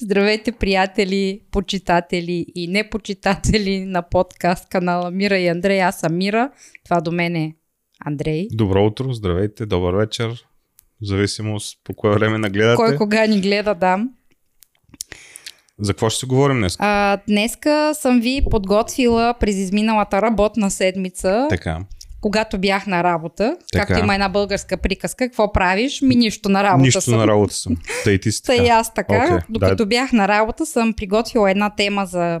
Здравейте, приятели, почитатели и непочитатели на подкаст канала Мира и Андрей. Аз съм Мира. Това до мен е Андрей. Добро утро, здравейте, добър вечер. В зависимост по кое време нагледате. Кой кога ни гледа, да. За какво ще си говорим днес? А, днеска съм ви подготвила през изминалата работна седмица. Така. Когато бях на работа, Така. както има една българска приказка, какво правиш? Ми нищо на работа Нищо съм. на работа съм. Тъй ти си така. аз така, Окей, докато дай. бях на работа, съм приготвила една тема за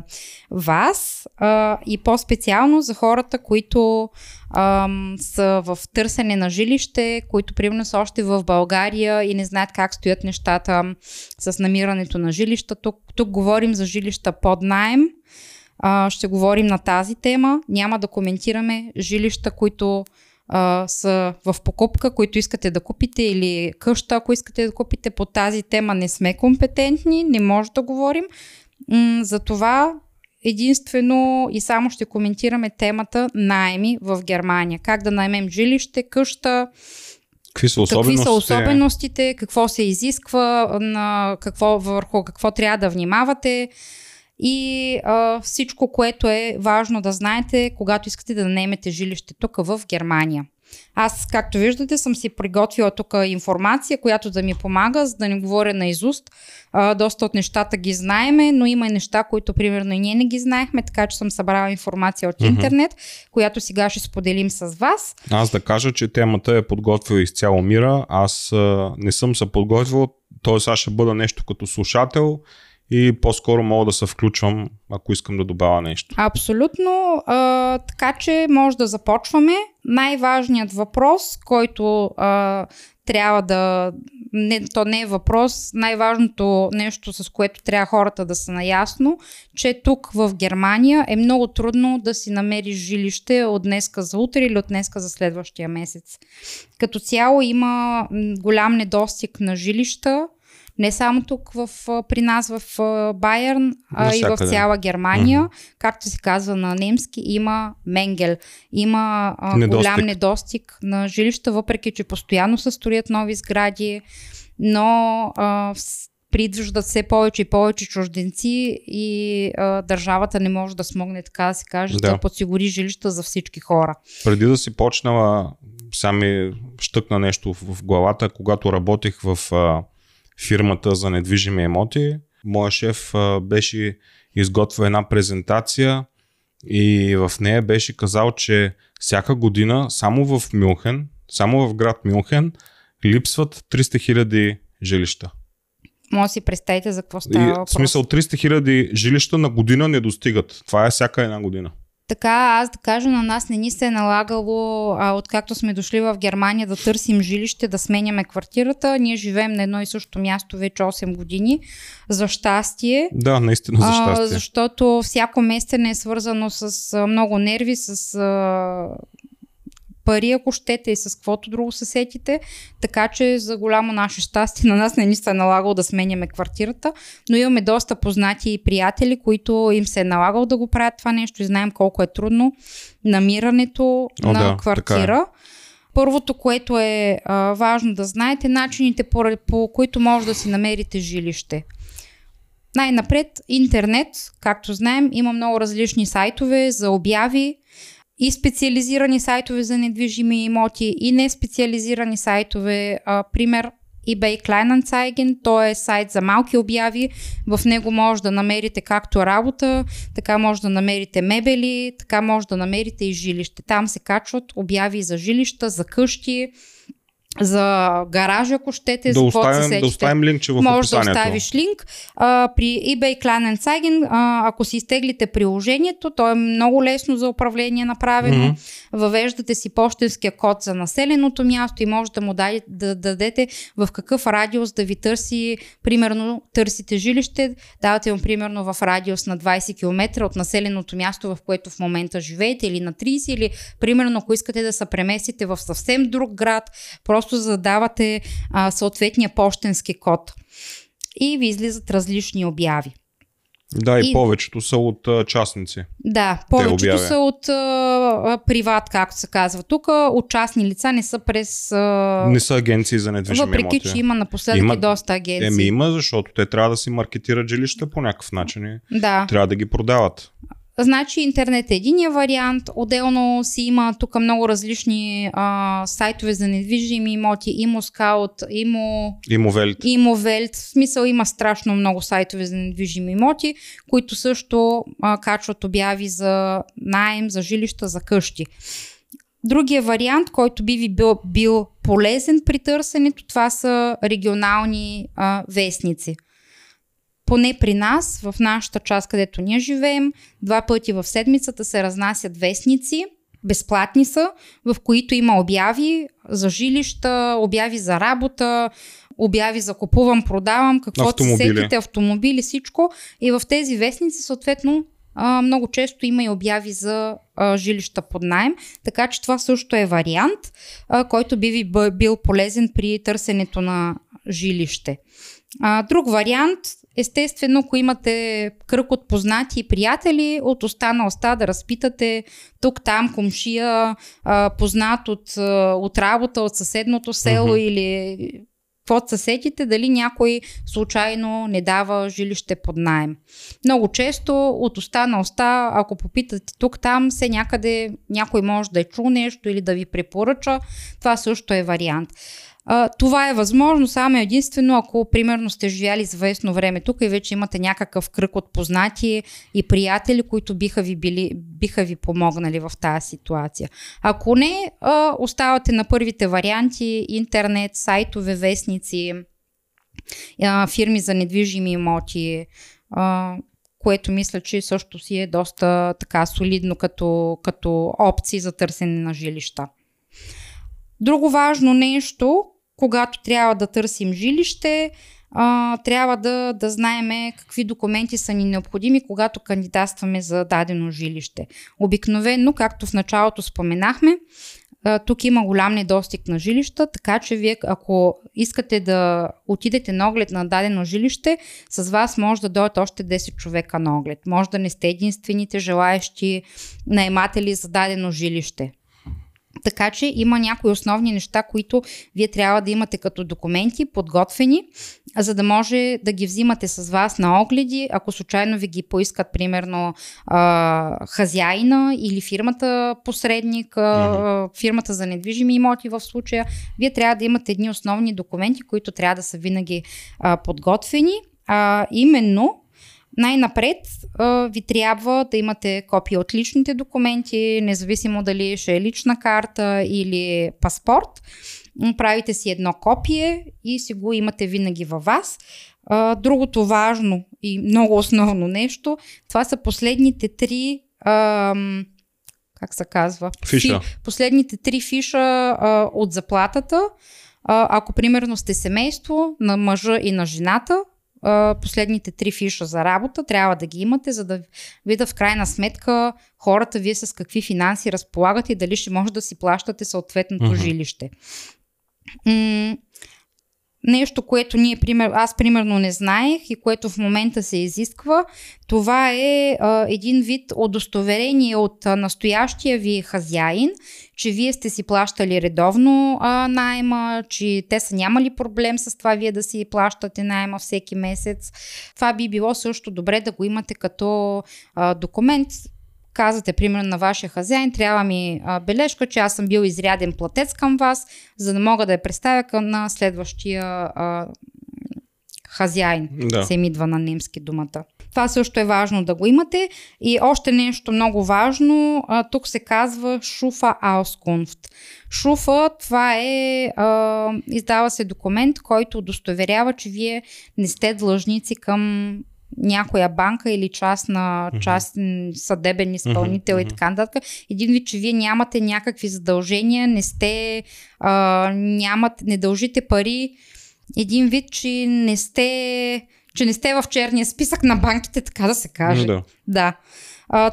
вас а, и по-специално за хората, които ам, са в търсене на жилище, които примерно са още в България и не знаят как стоят нещата с намирането на жилища. Тук, тук говорим за жилища под найем. А, ще говорим на тази тема. Няма да коментираме жилища, които а, са в покупка, които искате да купите или къща, ако искате да купите. По тази тема не сме компетентни, не може да говорим. М- затова единствено и само ще коментираме темата найеми в Германия. Как да наймем жилище, къща, Какви са какви са особеностите, какво се изисква, на какво, върху какво трябва да внимавате и а, всичко, което е важно да знаете, когато искате да наемете жилище тук в Германия. Аз, както виждате, съм си приготвила тук информация, която да ми помага, за да не говоря на изуст. А, доста от нещата ги знаеме, но има и неща, които примерно и ние не ги знаехме, така че съм събрала информация от Мгм. интернет, която сега ще споделим с вас. Аз да кажа, че темата е подготвил изцяло мира. Аз а, не съм се подготвил, т.е. аз ще бъда нещо като слушател и по-скоро мога да се включвам, ако искам да добавя нещо. Абсолютно. А, така че може да започваме. Най-важният въпрос, който а, трябва да. Не, то не е въпрос. Най-важното нещо, с което трябва хората да са наясно, че тук в Германия е много трудно да си намериш жилище от днеска за утре или от днеска за следващия месец. Като цяло има голям недостиг на жилища. Не само тук в, при нас в Байерн, а и в цяла Германия, както се казва на немски, има менгел. Има а, Недостиг. голям недостиг на жилища, въпреки че постоянно се строят нови сгради, но а, придвиждат все повече и повече чужденци и а, държавата не може да смогне, така да се каже, да, Да. подсигури жилища за всички хора. Преди да си почнала, сами щъкна нещо в, в главата, когато работих в а, фирмата за недвижими имоти, моя шеф а, беше изготвил една презентация и в нея беше казал, че всяка година само в Мюнхен, само в град Мюнхен, липсват 300 хиляди жилища. Може да си представите за какво става И, в въпрос. смисъл 300 хиляди жилища на година не достигат. Това е всяка една година. Така, аз да кажа, на нас не ни се е налагало, а, откакто сме дошли в Германия да търсим жилище, да сменяме квартирата. Ние живеем на едно и също място вече 8 години. За щастие. Да, наистина за А, щастие. защото всяко местене е свързано с а, много нерви, с а, пари, ако щете, и с каквото друго се сетите. Така че за голямо наше щастие на нас не ни се е налагало да сменяме квартирата, но имаме доста познати и приятели, които им се е налагало да го правят това нещо и знаем колко е трудно намирането О, на да, така квартира. Първото, което е а, важно да знаете, начините по, по които може да си намерите жилище. Най-напред интернет, както знаем, има много различни сайтове за обяви и специализирани сайтове за недвижими имоти и не специализирани сайтове. А, пример eBay Kleinanzeigen, то е сайт за малки обяви. В него може да намерите както работа, така може да намерите мебели, така може да намерите и жилище. Там се качват обяви за жилища, за къщи, за гаражи, ако щете, за Да се оставим, да сетите. оставим линкче в Може да оставиш линк. А, при eBay Kleinanzeigen, а, ако си изтеглите приложението, то е много лесно за управление направено. Мгм. Въвеждате си почтенския код за населеното място и може да му дай, да дадете в какъв радиус да ви търси, примерно търсите жилище, давате му примерно в радиус на 20 км от населеното място, в което в момента живеете или на 30 или примерно ако искате да се преместите в съвсем друг град, просто задавате а, съответния почтенски код и ви излизат различни обяви. Да, и, И- повечето са от а, частници. Да, повечето са от а, приват, както се казва тук. От частни лица не са през... А, Не са агенции за недвижими въпреки, имоти. че има напоследък Има- и доста агенции. Еми има, защото те трябва да си маркетират жилища по някакъв начин Да. трябва да ги продават. Значи интернет е единия вариант, отделно си има тук много различни а, сайтове за недвижими имоти, Имо Скаут, Имо, Имовелит. Имо Велт, в смисъл има страшно много сайтове за недвижими имоти, които също а, качват обяви за найем, за жилища, за къщи. Другия вариант, който би ви бил, бил полезен при търсенето, това са регионални а, вестници. Поне при нас, в нашата част, където ние живеем, два пъти в седмицата се разнасят вестници, безплатни са, в които има обяви за жилища, обяви за работа, обяви за купувам, продавам, какво Автомобили. се сетите, автомобили, всичко. И в тези вестници, съответно, много често има и обяви за жилища под найем, така че това също е вариант, който би ви бил полезен при търсенето на жилище. Друг вариант, естествено, ако имате кръг от познати и приятели, от уста на уста да разпитате тук-там комшия, а, познат от, от работа, от съседното село Мгм. или под съседите, дали някой случайно не дава жилище под найем. Много често от уста на уста, ако попитате тук-там, се някъде някой може да е чул нещо или да ви препоръча, това също е вариант. А, това е възможно само единствено, ако примерно сте живяли известно време тук и вече имате някакъв кръг от познати и приятели, които биха ви, били, биха ви помогнали в тази ситуация. Ако не, а, оставате на първите варианти интернет, сайтове, вестници, а, фирми за недвижими имоти, а, което мисля, че също си е доста така солидно като, като опции за търсене на жилища. Друго важно нещо, когато трябва да търсим жилище, а, трябва да, да знаеме какви документи са ни необходими, когато кандидатстваме за дадено жилище. Обикновено, както в началото споменахме, а, тук има голям недостиг на жилища, така че вие, ако искате да отидете на оглед на дадено жилище, с вас може да дойдат още 10 човека на оглед. Може да не сте единствените желаящи наематели за дадено жилище. Така че има някои основни неща, които вие трябва да имате като документи, подготвени, за да може да ги взимате с вас на огледи, ако случайно ви ги поискат, примерно, а, хазяина или фирмата посредник, а, фирмата за недвижими имоти в случая, вие трябва да имате едни основни документи, които трябва да са винаги а, подготвени. А, именно най-напред а, ви трябва да имате копия от личните документи, независимо дали ще е лична карта или паспорт. Правите си едно копие и си го имате винаги във вас. А, другото важно и много основно нещо, това са последните три ам, как се казва? Фиша. Фи, последните три фиша а, от заплатата. А, ако примерно сте семейство на мъжа и на жената, а, последните три фиша за работа трябва да ги имате, за да видя в крайна сметка хората вие с какви финанси разполагате и дали ще може да си плащате съответното Мгм. жилище. М- Нещо, което ние, пример, аз примерно не знаех и което в момента се изисква, това е а, един вид удостоверение от а, настоящия ви хазяин, че вие сте си плащали редовно а, найема, че те са нямали проблем с това вие да си плащате найема всеки месец. Това би било също добре да го имате като а, документ. Казвате, примерно, на вашия хазяин, трябва ми а, бележка, че аз съм бил изряден платец към вас, за да мога да я представя към на следващия а, хазяин. Да. Се им идва на немски думата. Това също е важно да го имате. И още нещо много важно, а, тук се казва Шуфа Auskunft. Шуфа, това е, а, издава се документ, който удостоверява, че вие не сте длъжници към някоя банка или частна, частен съдебен изпълнител и така нататък. Един вид, че вие нямате някакви задължения, не сте, а, нямате, не дължите пари, един вид, че не сте, че не сте в черния списък на банките, така да се каже. Да. Да. А,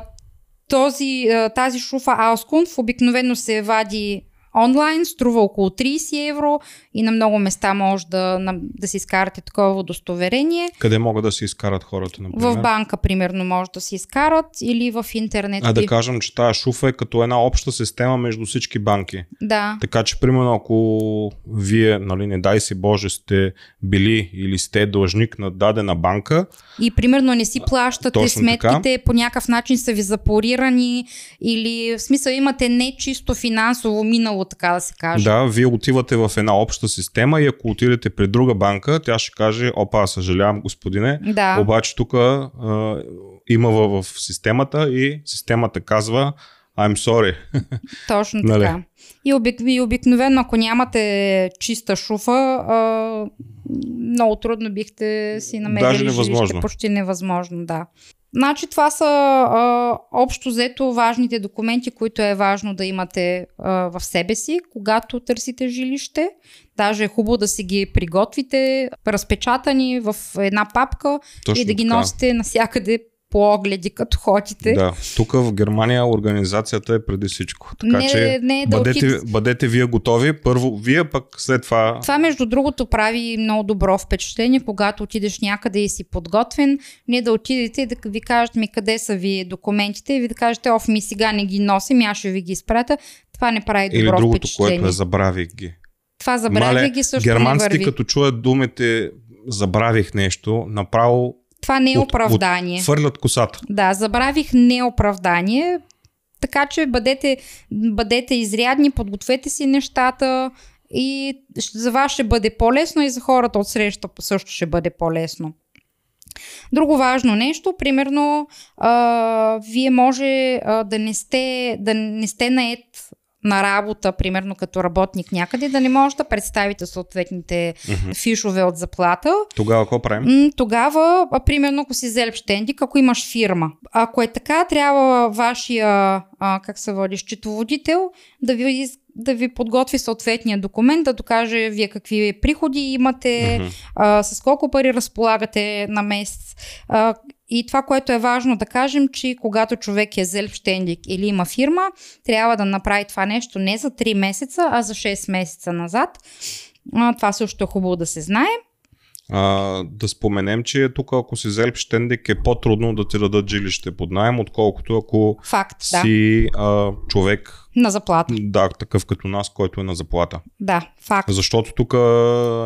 този, тази шуфа Аускунф обикновено се вади онлайн, струва около 30 евро и на много места може да, на, да си изкарате такова удостоверение. Къде могат да си изкарат хората, например? В банка, примерно, може да си изкарат или в интернет. А да кажем, че тази шуфа е като една обща система между всички банки. Да. Така че, примерно, ако вие, нали, не дай си Боже, сте били или сте длъжник на дадена банка. И примерно не си плащате Точно сметките, така. по някакъв начин са ви запорирани или в смисъл имате не чисто финансово минало, така да се каже. Да, вие отивате в една обща система и ако отидете при друга банка, тя ще каже, опа, съжалявам, господине, Да. обаче тук има в, в системата и системата казва, I'm sorry. Точно Нали? така. И, обик, и обикновено, ако нямате чиста шуфа, а, много трудно бихте си намерили Даже невъзможно. жилище. Почти невъзможно, да. Значи това са а, общо взето важните документи, които е важно да имате а, в себе си, когато търсите жилище. Даже е хубаво да си ги приготвите, разпечатани в една папка Точно и да ги така. носите навсякъде по огледи, като ходите. Да, тук в Германия организацията е преди всичко. Така Не, че не, да бъдете, бъдете вие готови. Първо вие, пък след това... Това, между другото, прави много добро впечатление, когато отидеш някъде и си подготвен, не да отидете и да ви кажат ми къде са ви документите и ви да кажете, оф, ми сега не ги носим, аз ще ви ги изпратя. Това не прави Или добро другото, впечатление. което е забравих ги. Това забравя Мале, ги също германците като чуят думите забравих нещо, направо Това не е от- оправдание. фърлят косата. Да, забравих не е оправдание. Така че бъдете, бъдете изрядни, подгответе си нещата и за вас ще бъде по-лесно и за хората от среща също ще бъде по-лесно. Друго важно нещо, примерно, а, вие може а, да, не сте, да не сте наед на работа, примерно като работник някъде, да не може да представите съответните Мгм. фишове от заплата. Тогава какво правим? Тогава, примерно, ако си зелпщендик, ако имаш фирма, ако е така, трябва вашия, а, как се води, счетоводител да ви, да ви подготви съответния документ, да докаже вие какви приходи имате, Мгм. а, с колко пари разполагате на месец. А, и това, което е важно да кажем, че когато човек е зелпщендик или има фирма, трябва да направи това нещо не за 3 месеца, а за 6 месеца назад. А, това също е хубаво да се знае. А, да споменем, че тук ако си зелп щендик е по-трудно да ти дадат жилище под найем, отколкото ако Факт, да. си а, човек, На заплата. да, такъв като нас, който е на заплата. Да, факт. Защото тук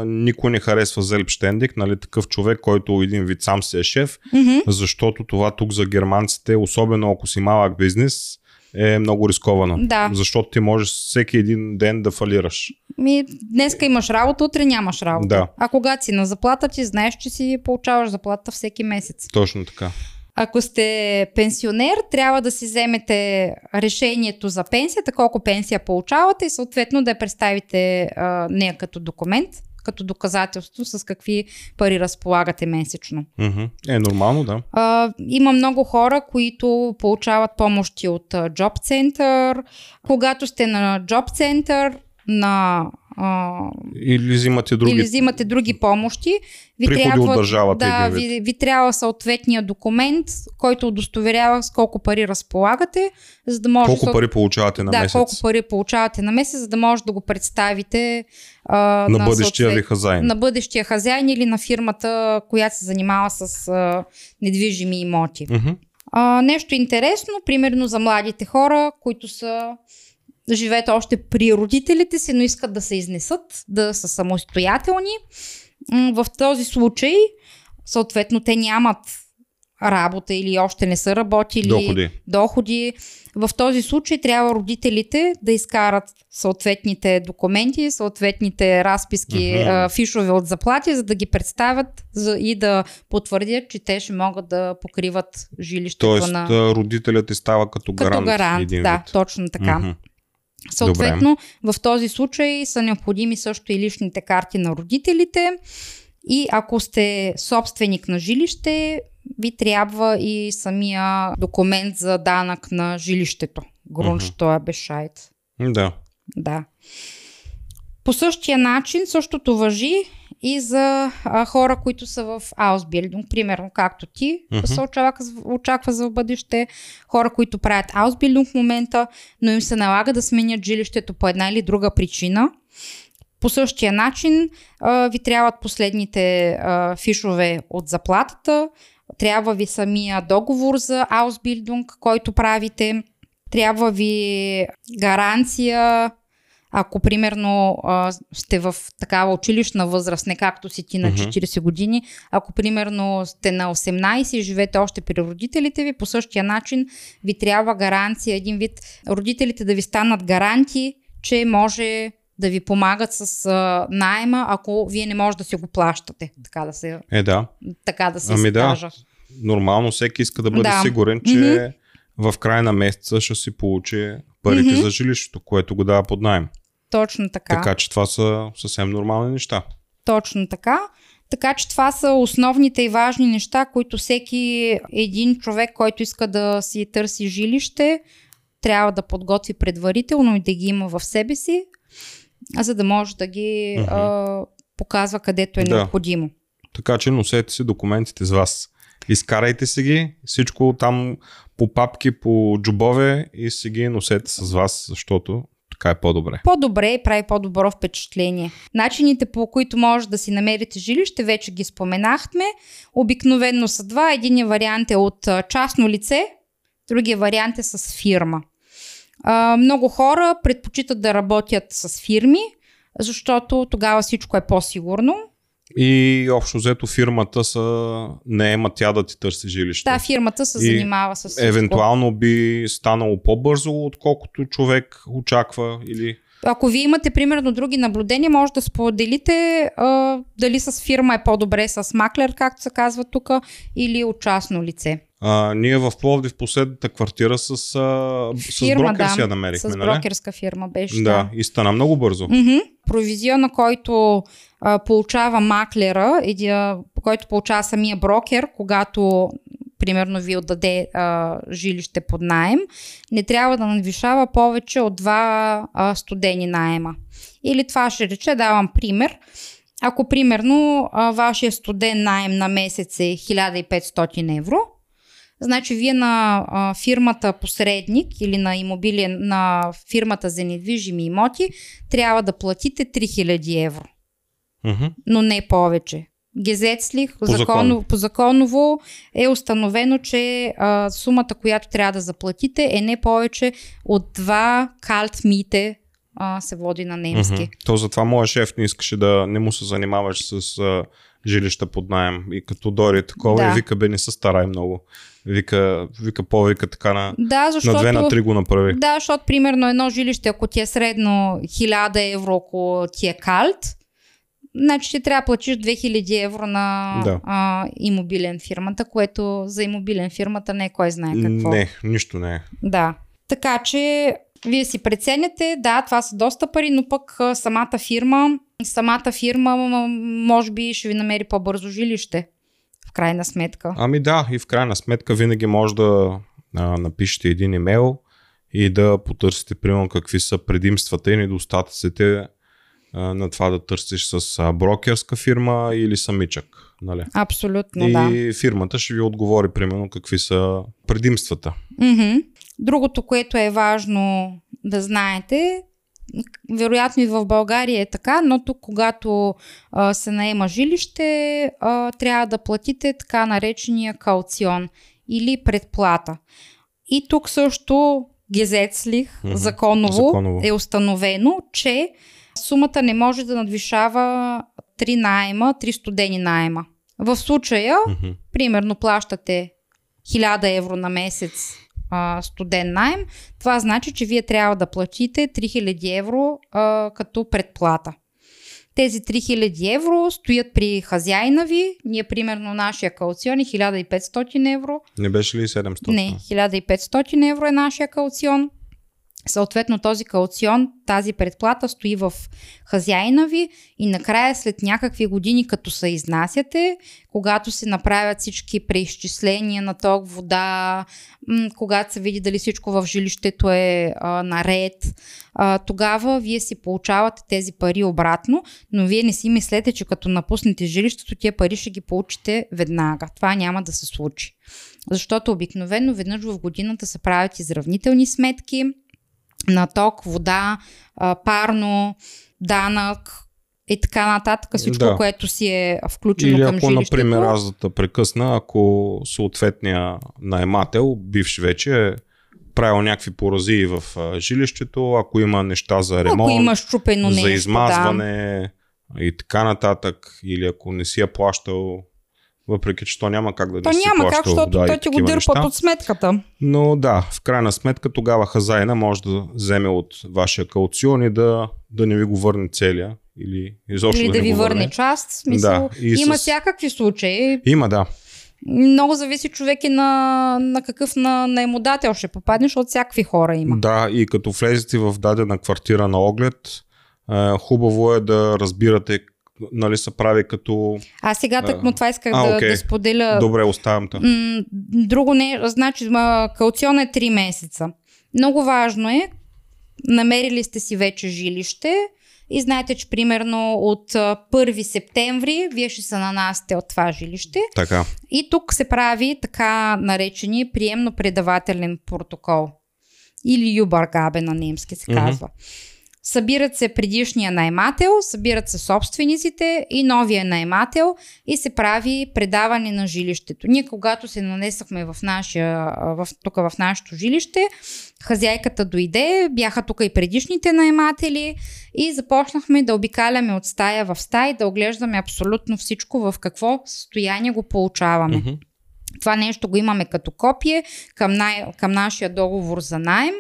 никой не харесва зелп щендик, нали, такъв човек, който един вид сам си е шеф, Мгм. защото това тук за германците, особено ако си малък бизнес, е много рисковано. Да. Защото ти можеш всеки един ден да фалираш. Ми, днеска имаш работа, утре нямаш работа. Да. А когато си на заплата, ти знаеш, че си получаваш заплата всеки месец. Точно така. Ако сте пенсионер, трябва да си вземете решението за пенсията, колко пенсия получавате и съответно да я представите а, нея като документ, като доказателство с какви пари разполагате месечно. Мгм. Е, нормално, да. А, има много хора, които получават помощи от Job Center. Когато сте на Job Center, на а, Или взимате други или взимате други помощи, ви трябва, от държавата. да, ви, ви трябва съответния документ, който удостоверява с колко пари разполагате, за да може... Колко съот- пари получавате на да, месец колко пари получавате на месец, за да може да го представите а, на бъдещия съответ- ви хазайн. на бъдещия хазяин или на фирмата, която се занимава с а, недвижими имоти. Мгм. А, нещо интересно, примерно за младите хора, които са живеят още при родителите си, но искат да се изнесат, да са самостоятелни. В този случай, съответно, те нямат работа или още не са работили, Доходи. доходи. В този случай трябва родителите да изкарат съответните документи, съответните разписки, а, фишове от заплати, за да ги представят и да потвърдят, че те ще могат да покриват жилището Тоест, на... родителят ти става като гарант. Като гарант, да, вид. точно така. Мгм. Съответно, в този случай са необходими също и личните карти на родителите. И ако сте собственик на жилище, ви трябва и самия документ за данък на жилището. Грунштоя Бешайт. Да. Да. По същия начин същото въжи и за а, хора, които са в аусбилдинг, примерно както ти, Мгм. се очаква, очаква за бъдеще, хора, които правят аусбилдинг в момента, но им се налага да сменят жилището по една или друга причина. По същия начин а, ви трябват последните а, фишове от заплатата, трябва ви самия договор за аусбилдинг, който правите, трябва ви гаранция, ако примерно а, сте в такава училищна възраст, не както си ти на Мгм. 40 години, ако примерно сте на 18 и живеете още при родителите ви, по същия начин ви трябва гаранция, един вид родителите да ви станат гаранти, че може да ви помагат с а, найема, ако вие не можете да си го плащате, така да се, Е, да. така да се Ами да. изкажа. Нормално всеки иска да бъде Да. сигурен, че в края на месеца ще си получи парите Мгм. за жилището, което го дава под найем. Точно така. Така че това са съвсем нормални неща. Точно така. Така че това са основните и важни неща, които всеки един човек, който иска да си търси жилище, трябва да подготви предварително и да ги има в себе си, за да може да ги Мгм. а, показва където е Да. необходимо. Така че носете си документите с вас. Изкарайте си ги, всичко там по папки, по джобове и си ги носете с вас, защото така е по-добре. По-добре и прави по-добро впечатление. Начините по които може да си намерите жилище, вече ги споменахме. Обикновенно са два. Единият вариант е от частно лице, другия вариант е с фирма. Много хора предпочитат да работят с фирми, защото тогава всичко е по-сигурно. И общо взето фирмата са не ема тя да ти търси жилище. Та фирмата се занимава с всичко. Евентуално би станало по-бързо, отколкото човек очаква или... Ако вие имате примерно други наблюдения, може да споделите а, дали с фирма е по-добре с маклер, както се казва тук, или от частно лице. А, ние в Пловдив последната квартира с, а, с брокер си я намерихме, с нали? брокерска фирма беше. Да, и стана много бързо. Мгм. Провизиона, който получава маклера, който получава самия брокер, когато примерно ви отдаде а, жилище под найем, не трябва да надвишава повече от два а, студени найема. Или това ще рече, давам пример, ако примерно а, вашия студен найем на месец е 1500 евро, Значи вие на а, фирмата посредник или на имобилен, на фирмата за недвижими имоти трябва да платите 3000 евро, Но не повече. Гезецлих по, законово, по законово е установено, че а, сумата, която трябва да заплатите е не повече от два калтмите а, се води на немски. Мгм. То затова моят шеф не искаше да не му се занимаваш с а, жилища под найем. И като дойде такова, Да. и вика, бе, не се старай много. Вика, вика по-вика така на, Да, на защото... две на три го направи. Да, защото примерно едно жилище, ако ти е средно 1000 евро, ако ти е калт, значи ти трябва да платиш 2000 евро на Да. а, имобилен фирмата, което за имобилен фирмата не е кой знае какво. Не, нищо не е. Да. Така че вие си преценяте, да, това са доста пари, но пък самата фирма, самата фирма може би ще ви намери по-бързо жилище. В крайна сметка. Ами да, и в крайна сметка винаги може да а, напишете един имейл и да потърсите, примерно, какви са предимствата и недостатъците на това да търсиш с брокерска фирма или самичък. Нали? Абсолютно, и да. фирмата ще ви отговори, примерно, какви са предимствата. Мгм. Другото, което е важно да знаете, вероятно и в България е така, но тук, когато а, се наема жилище, а, трябва да платите така наречения кауцион или предплата. И тук също гезецлих, Мгм. законово, Законово. е установено, че сумата не може да надвишава 3 найема, 3 студени найема. В случая, Мгм. примерно плащате 1000 евро на месец а, студен найем, това значи, че вие трябва да платите 3000 евро а, като предплата. Тези 3000 евро стоят при хазяина ви. Ние, примерно, нашия кауцион е 1500 евро. Не беше ли 700? Не, 1500 евро е нашия кауцион. Съответно този кауцион, тази предплата стои в хазяина ви и накрая след някакви години, като се изнасяте, когато се направят всички преизчисления на ток, вода, когато се види дали всичко в жилището е а, наред, а, тогава вие си получавате тези пари обратно, но вие не си мислете, че като напуснете жилището, тия пари ще ги получите веднага. Това няма да се случи. Защото обикновено веднъж в годината се правят изравнителни сметки, на ток, вода, парно, данък и така нататък, всичко, да. което си е включено Или към ако, жилището. например, аз да те прекъсна, ако съответния наемател, бивш вече, е правил някакви поразии в жилището, ако има неща за ремонт, ако има щупено за нещо, измазване да. и така нататък, или ако не си я плащал въпреки че то няма как да то няма плаща как, защото вода той ти го дърпат от сметката. Но да, в крайна сметка тогава хазайна може да вземе от вашия кауцион и да, да не ви го върне целия. Или изобщо Или да, да ви върне, върне част. Смисъл, Да, и има с- всякакви случаи. Има, да. Много зависи човек и на, на какъв на, наемодател ще попаднеш, от всякакви хора има. Да, и като влезете в дадена квартира на оглед, е, хубаво е да разбирате нали се прави като... А сега так му това исках а, да, окей. да споделя. Добре, оставям те. М, друго не, значи ма, кауцион е 3 месеца. Много важно е, намерили сте си вече жилище и знаете, че примерно от а, 1 септември вие ще се нанасите от това жилище Така. и тук се прави така наречени приемно-предавателен протокол или юбаргабе на немски се казва. Събират се предишния наймател, събират се собствениците и новия наймател и се прави предаване на жилището. Ние когато се нанесахме в, нашия, в, тук в нашето жилище, хазяйката дойде, бяха тук и предишните найматели и започнахме да обикаляме от стая в стая да оглеждаме абсолютно всичко в какво състояние го получаваме. Мгм. Това нещо го имаме като копие към, най- към нашия договор за найем,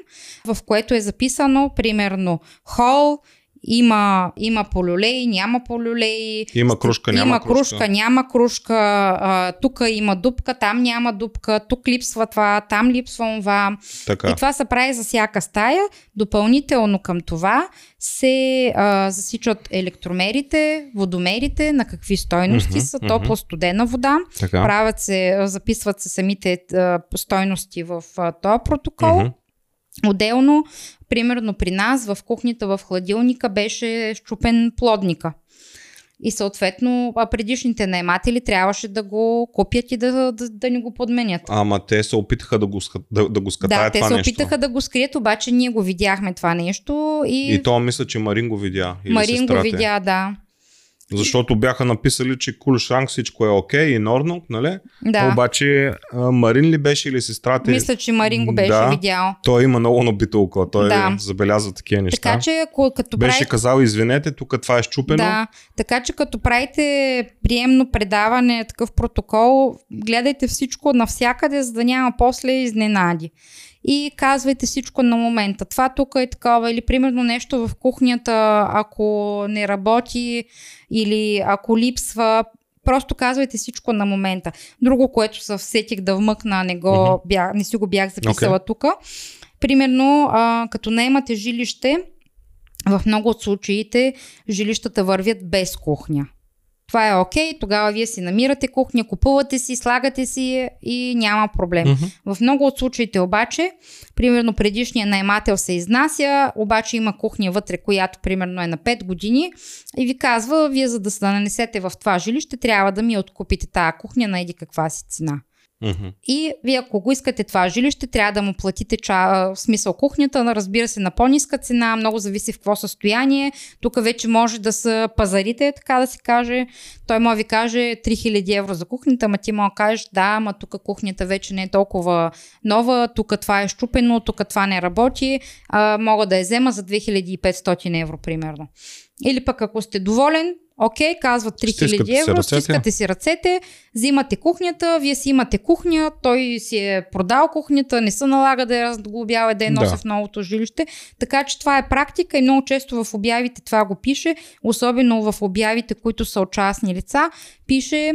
в което е записано примерно хол, има, има полюлей, няма полюлей, Има кружка, няма има кружка. кружка, няма кружка, а, тук има дупка, там няма дупка, тук липсва това, там липсва това. Така. И това се прави за всяка стая. Допълнително към това се а, засичат електромерите, водомерите, на какви стойности Мгм, са, топла студена вода. така. Правят се, записват се самите а, стойности в а, този протокол. Мгм. Отделно, примерно при нас в кухнята в хладилника беше щупен плодника. И съответно а предишните наематели трябваше да го купят и да, да, да ни го подменят. Ама те се опитаха да го, да, да го Да, скатаят те това се нещо. опитаха да го скрият, обаче ние го видяхме това нещо и, И то мисля, че Марин го видя. Марин го й. видя, да. Защото бяха написали, че Кулшанг всичко е окей и норно, нали? да. Обаче Марин ли беше или сестрата? Мисля, че Марин го беше Да. видял. Той има много набито око. Той Да. забелязва такива неща. Така че, ако, като Беше правите... казал, извинете, тук това е щупено. Да, така че като правите приемно предаване, такъв протокол, гледайте всичко навсякъде, за да няма после изненади. И казвайте всичко на момента. Това тук е такова, или примерно нещо в кухнята, ако не работи, или ако липсва, просто казвайте всичко на момента. Друго, което се всетих да вмъкна, не, го Мгм. бях, не си го бях записала тук. Примерно, а, като наемате жилище, в много от случаите жилищата вървят без кухня. Това е окей, тогава вие си намирате кухня, купувате си, слагате си и няма проблем. Мгм. В много от случаите обаче, примерно предишният наймател се изнася, обаче има кухня вътре, която примерно е на 5 години и ви казва, вие за да се нанесете в това жилище, трябва да ми откупите тази кухня на еди каква си цена. Мгм. И вие ако го искате това жилище, трябва да му платите ча, в смисъл кухнята, разбира се, на по-ниска цена, много зависи в какво състояние. Тук вече може да са пазарите, така да се каже. Той може ви каже 3000 евро за кухнята, ама ти да кажеш, да, ама тук кухнята вече не е толкова нова, тук това е щупено, тук това не работи, а, мога да я взема за 2500 евро, примерно. Или пък ако сте доволен, окей, казват 3000 Стискате си евро, ръцете. стискате си ръцете, взимате кухнята, вие си имате кухня, той си е продал кухнята, не се налага да я разглобява и да я носи Да. в новото жилище. Така че това е практика и много често в обявите това го пише, особено в обявите, които са от частни лица, пише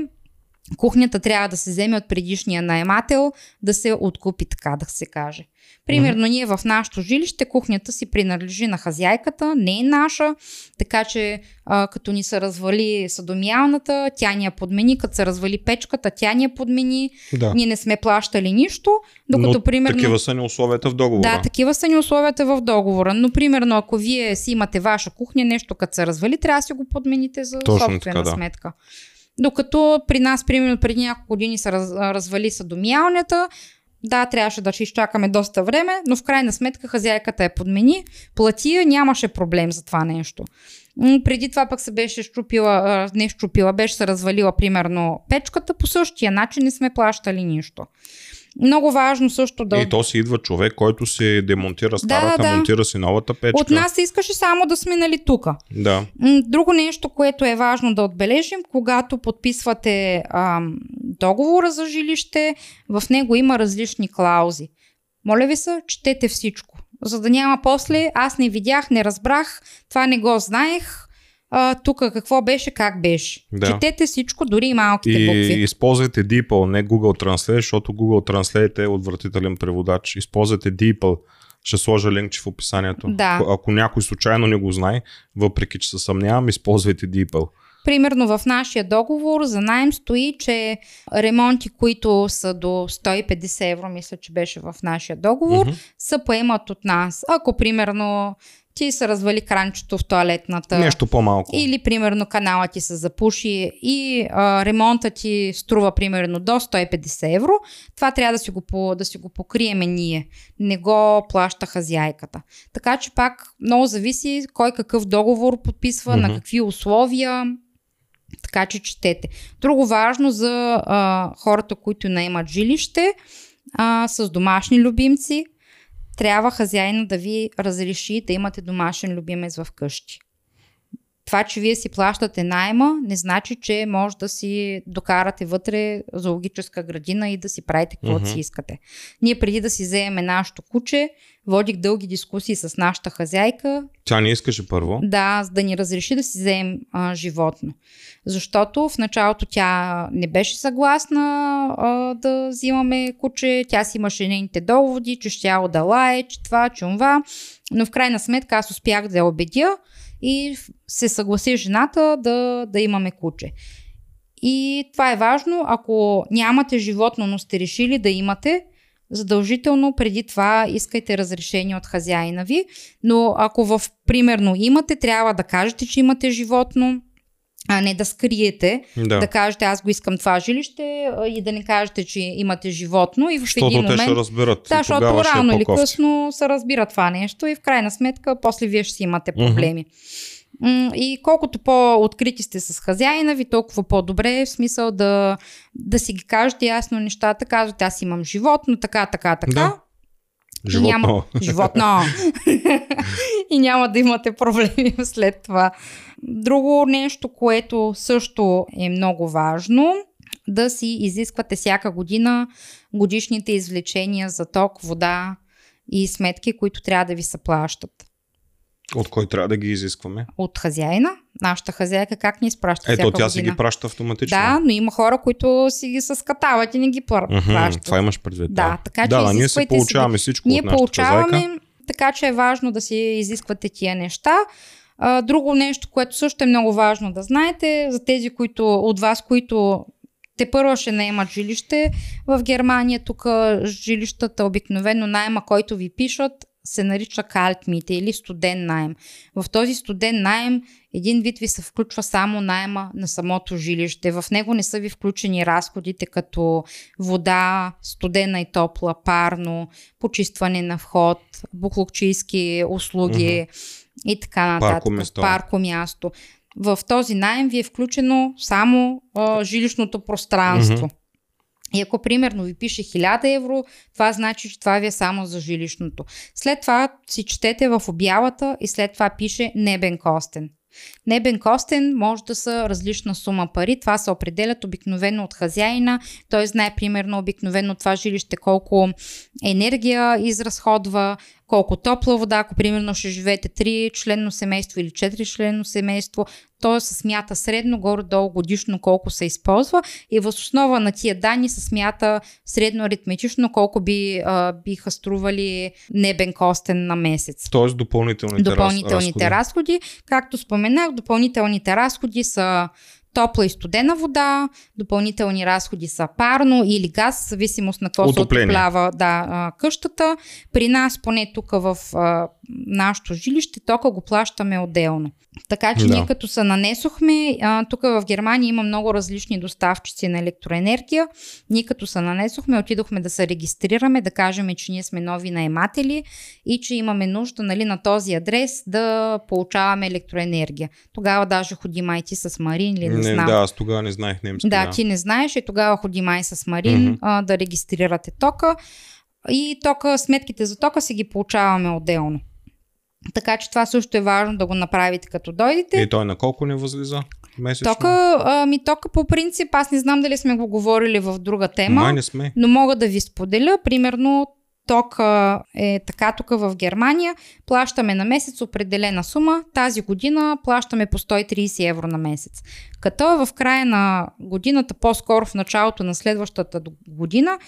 кухнята трябва да се вземе от предишния наемател, да се откупи, така да се каже. Примерно, mm-hmm. ние в нашото жилище, кухнята си принадлежи на хазяйката, не е наша, така че а, като ни се развали съдомиалната, тя ни я подмени, като се развали печката, тя ни я подмени, да. ние не сме плащали нищо, докато Но примерно... такива са ни условията в договора. Да, такива са ни условията в договора, но примерно ако вие си имате ваша кухня, нещо като се развали, трябва да си го подмените за Точно собствена така, да. сметка. Докато при нас, примерно преди няколко години се раз, развали съдомиялнята, да, трябваше да ще изчакаме доста време, но в крайна сметка хазяйката я подмени, плати нямаше проблем за това нещо. Преди това пък се беше щупила, не щупила, беше се развалила примерно печката, по същия начин не сме плащали нищо. Много важно също да... И то си идва човек, който си демонтира старата, да, да. монтира си новата печка. От нас искаше само да сме нали тук. Да. Друго нещо, което е важно да отбележим, когато подписвате ам, договора за жилище, в него има различни клаузи. Моля ви се, четете всичко. За да няма после, аз не видях, не разбрах, това не го знаех, а, тук какво беше, как беше. Да. Четете всичко, дори и малките и букви. използвайте DeepL, не Google Translate, защото Google Translate е отвратителен преводач. Използвайте DeepL. Ще сложа линкче в описанието. Да. Ако някой случайно не го знае, въпреки че се съмнявам, използвайте DeepL. Примерно в нашия договор за найем стои, че ремонти, които са до 150 евро, мисля, че беше в нашия договор, mm-hmm. се поемат от нас. Ако примерно ти се развали кранчето в туалетната. Нещо по-малко. Или примерно канала ти се запуши и а, ремонта ти струва примерно до 150 евро. Това трябва да си го, да си го покриеме ние. Не го плаща хазяйката. Така че пак много зависи кой какъв договор подписва, mm-hmm. на какви условия. Така че четете. Друго важно за а, хората, които наемат жилище а, с домашни любимци – трябва хазяина да ви разреши да имате домашен любимец в къщи. Това, че вие си плащате найма, не значи, че може да си докарате вътре зоологическа градина и да си правите каквото mm-hmm. си искате. Ние преди да си вземем нашето куче, водих дълги дискусии с нашата хазяйка. Тя не искаше първо? Да, за да ни разреши да си вземем а, животно. Защото в началото тя не беше съгласна а, да взимаме куче, тя си имаше нейните доводи, че ще да лае, че това, че това. Но в крайна сметка аз успях да я убедя и се съгласи жената да, да имаме куче. И това е важно, ако нямате животно, но сте решили да имате, задължително преди това искайте разрешение от хазяина ви. Но ако в примерно имате, трябва да кажете, че имате животно, а не да скриете, да. да кажете аз го искам това жилище и да не кажете, че имате животно и в Щото един момент... те ще разберат. Да, защото рано е или късно се разбира това нещо и в крайна сметка после вие ще си имате проблеми. Mm-hmm. И колкото по-открити сте с хазяина ви, толкова по-добре е в смисъл да, да си ги кажете ясно нещата. Казвате, аз имам животно, така, така, така. Да. Животно. И няма... Животно. и няма да имате проблеми след това. Друго нещо, което също е много важно, да си изисквате всяка година годишните извлечения за ток, вода и сметки, които трябва да ви се плащат. От кой трябва да ги изискваме? От хазяина. Нашата хазяйка как ни изпраща Ето, тя година? си ги праща автоматично. Да, но има хора, които си ги съскатават и не ги плащат. Mm-hmm, това имаш предвид. Да, така че да, ние се получаваме си, всичко Ние от получаваме, хазяйка. така че е важно да си изисквате тия неща. друго нещо, което също е много важно да знаете, за тези които, от вас, които те първо ще наемат жилище в Германия. Тук жилищата обикновено найема, който ви пишат, се нарича калтмите или студен найем. В този студен найем един вид ви се включва само найема на самото жилище. В него не са ви включени разходите като вода, студена и топла, парно, почистване на вход, буклукчийски услуги mm-hmm. и така нататък. Парко. Парко място. В този найем ви е включено само а, жилищното пространство. Mm-hmm. И ако примерно ви пише 1000 евро, това значи, че това ви е само за жилищното. След това си четете в обявата и след това пише небен костен. Небен костен може да са различна сума пари. Това се определят обикновено от хазяина. Той знае примерно обикновено това жилище колко енергия изразходва, колко топла вода, ако примерно ще живеете 3 членно семейство или 4 членно семейство, то се смята средно горе-долу годишно колко се използва и в основа на тия данни се смята средно аритметично колко би, а, биха стрували небен костен на месец. Тоест допълнителните, допълнителните разходи. разходи. Както споменах, допълнителните разходи са топла и студена вода, допълнителни разходи са парно или газ, в зависимост на какво се отоплява да, къщата. При нас, поне тук в а, нашото жилище, тока го плащаме отделно. Така че да. ние като се нанесохме, а, тук в Германия има много различни доставчици на електроенергия. Ние като се нанесохме, отидохме да се регистрираме, да кажем, че ние сме нови наематели и че имаме нужда нали, на този адрес да получаваме електроенергия. Тогава даже ходи майти с Марин или не, знам. Да, аз тогава не знаех немски. Да, да, ти не знаеш и тогава ходи май с Марин mm-hmm. а, да регистрирате тока. И тока, сметките за тока си ги получаваме отделно. Така че това също е важно да го направите като дойдете. И той на колко не възлиза? Месечно? Тока, а, ми тока по принцип, аз не знам дали сме го говорили в друга тема, Май не сме. но мога да ви споделя. Примерно ток е така тук в Германия, плащаме на месец определена сума. Тази година плащаме по 130 евро на месец. Като в края на годината, по-скоро в началото на следващата година,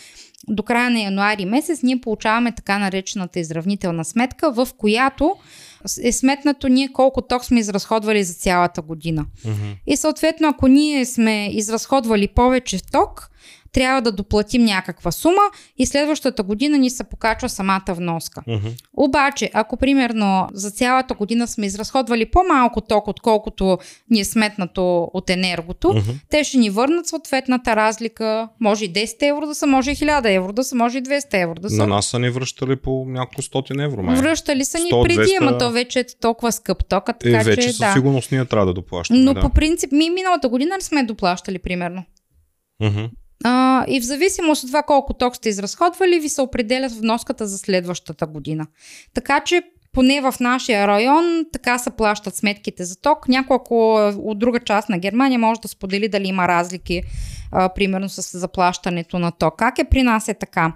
до края на януари месец, ние получаваме така наречената изравнителна сметка, в която е сметнато ние колко ток сме изразходвали за цялата година. Uh-huh. И съответно, ако ние сме изразходвали повече ток, трябва да доплатим някаква сума и следващата година ни се покачва самата вноска. Uh-huh. Обаче, ако примерно за цялата година сме изразходвали по-малко ток, отколкото ни е сметнато от енергото, uh-huh. те ще ни върнат съответната разлика. Може и 10 евро да са, може и 1000 евро да са, може и 200 евро да са. На нас са ни връщали по няколко стотин евро. Май. Връщали са ни 100, преди, 200... ама то вече е толкова скъп тока. Така, е, вече че, със да. сигурност ние трябва да доплащаме. Но да. по принцип, ми миналата година не сме доплащали примерно. Uh-huh. А, и в зависимост от това колко ток сте изразходвали, ви се определят вноската за следващата година. Така че поне в нашия район така се плащат сметките за ток. Няколко от друга част на Германия може да сподели дали има разлики, а, примерно с заплащането на ток. Как е при нас е така?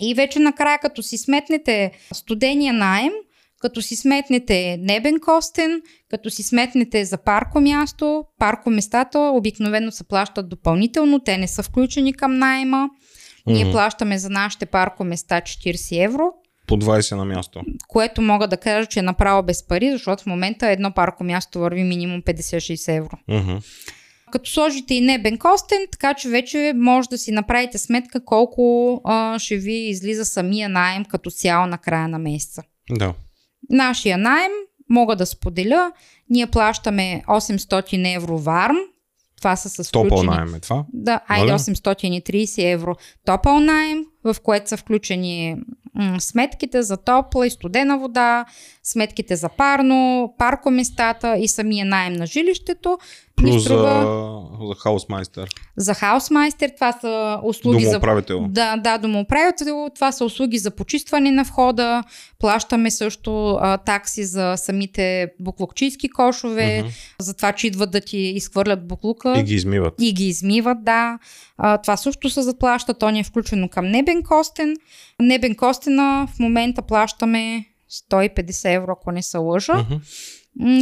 И вече накрая, като си сметнете студения найем, като си сметнете небен костен, като си сметнете за парко място, парко местата обикновено се плащат допълнително, те не са включени към найема. Ние mm-hmm. плащаме за нашите парко места 40 евро. По 20 на място. Което мога да кажа, че е направо без пари, защото в момента едно парко място върви минимум 50-60 евро. Mm-hmm. Като сложите и небен костен, така че вече може да си направите сметка колко а, ще ви излиза самия найем като цяло на края на месеца. Да. Нашия найем, мога да споделя, ние плащаме 800 евро варм, това са с включени... Топъл найем е това? Да, айде 830 евро топъл найем, в което са включени м- сметките за топла и студена вода, сметките за парно, паркоместата и самия найем на жилището. Плюс струва... за, за хаусмайстер. За хаусмайстер това са услуги домоуправител. за... Да, да, домоуправител. Това са услуги за почистване на входа. Плащаме също а, такси за самите буклукчийски кошове, uh-huh. за това, че идват да ти изхвърлят буклука. И ги измиват. И ги измиват, да. А, това също се заплаща. То ни е включено към Небен Костен. Небен Костена в момента плащаме 150 евро, ако не се лъжа.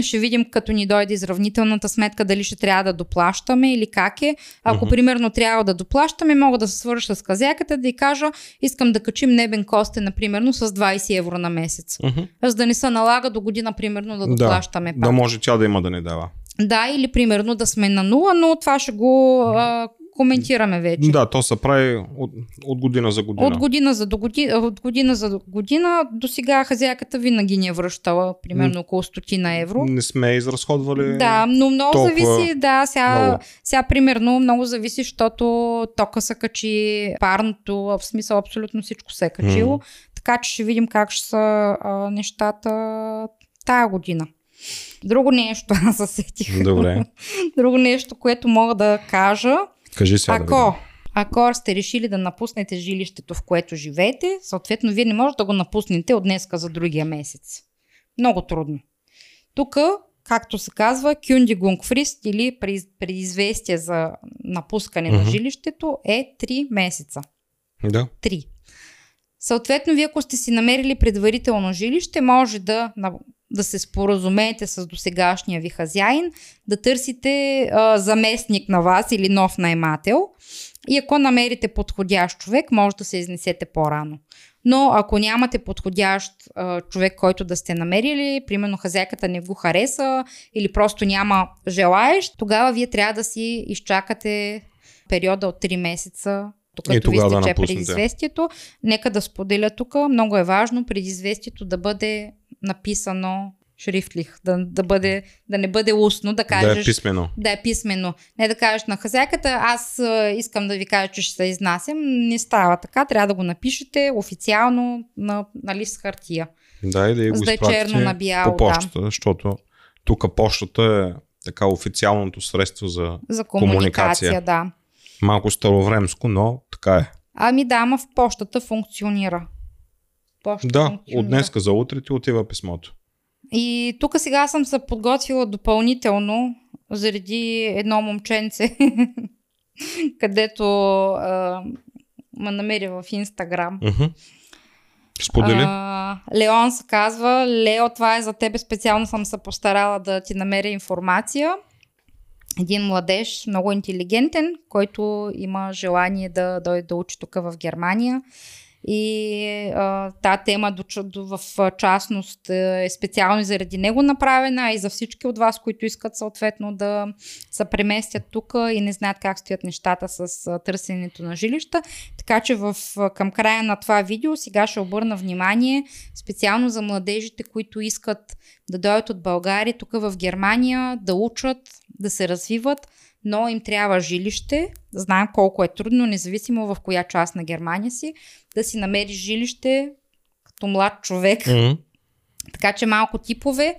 Ще видим като ни дойде изравнителната сметка дали ще трябва да доплащаме или как е. Ако uh-huh. примерно трябва да доплащаме, мога да се свърша с казяката да й кажа, искам да качим небен косте, например, с 20 евро на месец. Uh-huh. За да не се налага до година, примерно, да доплащаме. Да, пак. да може тя да има да не дава. Да, или примерно да сме на нула, но това ще го а, коментираме вече. Да, то се прави от, от година за година. От година за до година, от година за година. До сега хазяйката винаги ни е връщала примерно около стотина евро. Не сме изразходвали. Да, но много зависи. Да, сега, много. сега примерно много зависи, защото тока се качи, парното, в смисъл абсолютно всичко се е качило. Mm. Така че ще видим как ще са а, нещата тая година. Друго нещо, аз засетих. Добре. Друго нещо, което мога да кажа, Кажи сега. Ако, да ако сте решили да напуснете жилището, в което живеете, съответно вие не можете да го напуснете от днеска за другия месец. Много трудно. Тук както се казва, кюндигунгфрист или предизвестие за напускане mm-hmm. на жилището е 3 месеца. Да. 3. Съответно, вие ако сте си намерили предварително жилище, може да, да се споразумеете с досегашния ви хазяин, да търсите а, заместник на вас или нов наймател. И ако намерите подходящ човек, може да се изнесете по-рано. Но ако нямате подходящ а, човек, който да сте намерили, примерно хазяйката не го хареса или просто няма желаещ, тогава вие трябва да си изчакате периода от 3 месеца, докато ви изтече да предизвестието. Нека да споделя тук, много е важно предизвестието да бъде написано шрифтлих, да, да, бъде, да не бъде устно, да кажеш... Да е писмено. Да е писмено. Не да кажеш на хазяйката, аз искам да ви кажа, че ще се изнасям. Не става така, трябва да го напишете официално на, на лист хартия. Да, и да го да черно на бяло. По почтата, да. защото тук почтата е така официалното средство за, за комуникация. комуникация. да. Малко старовремско, но така е. Ами да, ама в почтата функционира. Почта да, от днеска за утре ти отива писмото. И тук сега съм се подготвила допълнително заради едно момченце, където а, ме намери в Инстаграм. Uh-huh. Сподели. А, Леон се казва, Лео, това е за тебе, специално съм се постарала да ти намеря информация. Един младеж, много интелигентен, който има желание да дойде да учи тук в Германия и тази тема до, до, в частност е специално заради него направена и за всички от вас, които искат съответно да се преместят тук и не знаят как стоят нещата с търсенето на жилища. Така че в, към края на това видео сега ще обърна внимание специално за младежите, които искат да дойдат от България тук в Германия, да учат, да се развиват, но им трябва жилище. Знаем колко е трудно, независимо в коя част на Германия си, да си намериш жилище като млад човек. Mm-hmm. Така че малко типове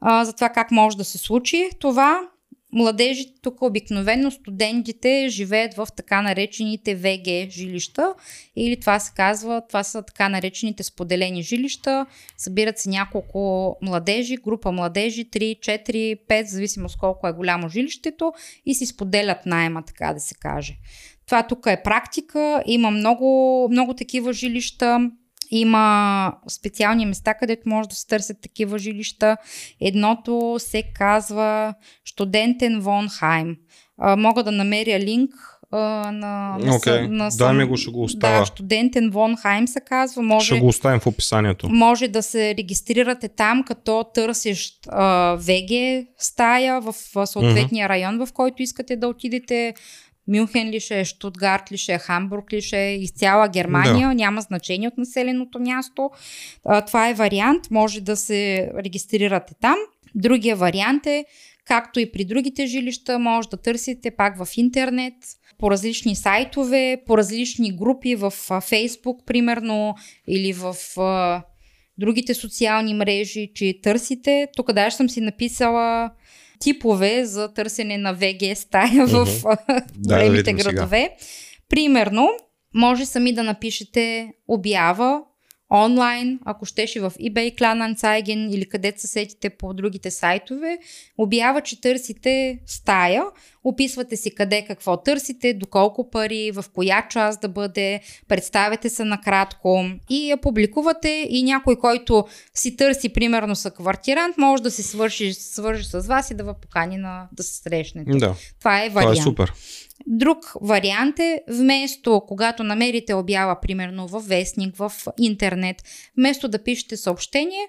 а, за това как може да се случи това младежите тук обикновено студентите живеят в така наречените ВГ жилища или това се казва, това са така наречените споделени жилища. Събират се няколко младежи, група младежи, 3, 4, 5, зависимост колко е голямо жилището и си споделят найема, така да се каже. Това тук е практика, има много, много такива жилища. Има специални места, където може да се търсят такива жилища. Едното се казва Студентен Вонхайм. Мога да намеря линк на, на, okay. на Дай ми го, ще го оставя. Да, студентен Вонхайм се казва. Може, ще го оставим в описанието. Може да се регистрирате там, като търсещ а, ВГ стая в съответния mm-hmm. район, в който искате да отидете. Мюнхен ли ще е, Штутгарт ли ще е, Хамбург ли ще е, из цяла Германия, да. няма значение от населеното място. А, това е вариант, може да се регистрирате там. Другия вариант е, както и при другите жилища, може да търсите пак в интернет, по различни сайтове, по различни групи в Фейсбук, примерно, или в а, другите социални мрежи, че търсите. Тук даже съм си написала типове за търсене на ВГ стая в големите да, градове. Сега. Примерно, може сами да напишете обява онлайн, ако щеше в eBay, Kleinanzeigen или където се сетите по другите сайтове, обява, че търсите стая, описвате си къде какво търсите, доколко пари, в коя част да бъде, представяте се накратко и я публикувате и някой, който си търси примерно са квартирант, може да се свърши, свържи с вас и да ви покани на, да се срещнете. Да. Това е вариант. Това е супер. Друг вариант е, вместо когато намерите обява, примерно в вестник, в интернет, вместо да пишете съобщение,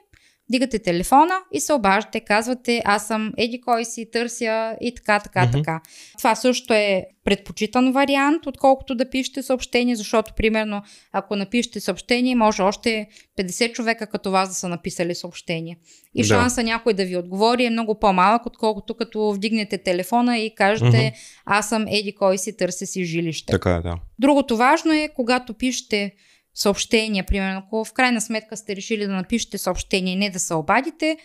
дигате телефона и се обаждате, казвате аз съм еди кой си, търся и така, така, mm-hmm. така. Това също е предпочитан вариант, отколкото да пишете съобщение, защото примерно ако напишете съобщение, може още 50 човека като вас да са написали съобщение. И да. шанса някой да ви отговори е много по-малък, отколкото като вдигнете телефона и кажете mm-hmm. аз съм еди кой си, търся си жилище. Така е, да. Другото важно е, когато пишете съобщения, примерно, ако в крайна сметка сте решили да напишете съобщение не да се обадите,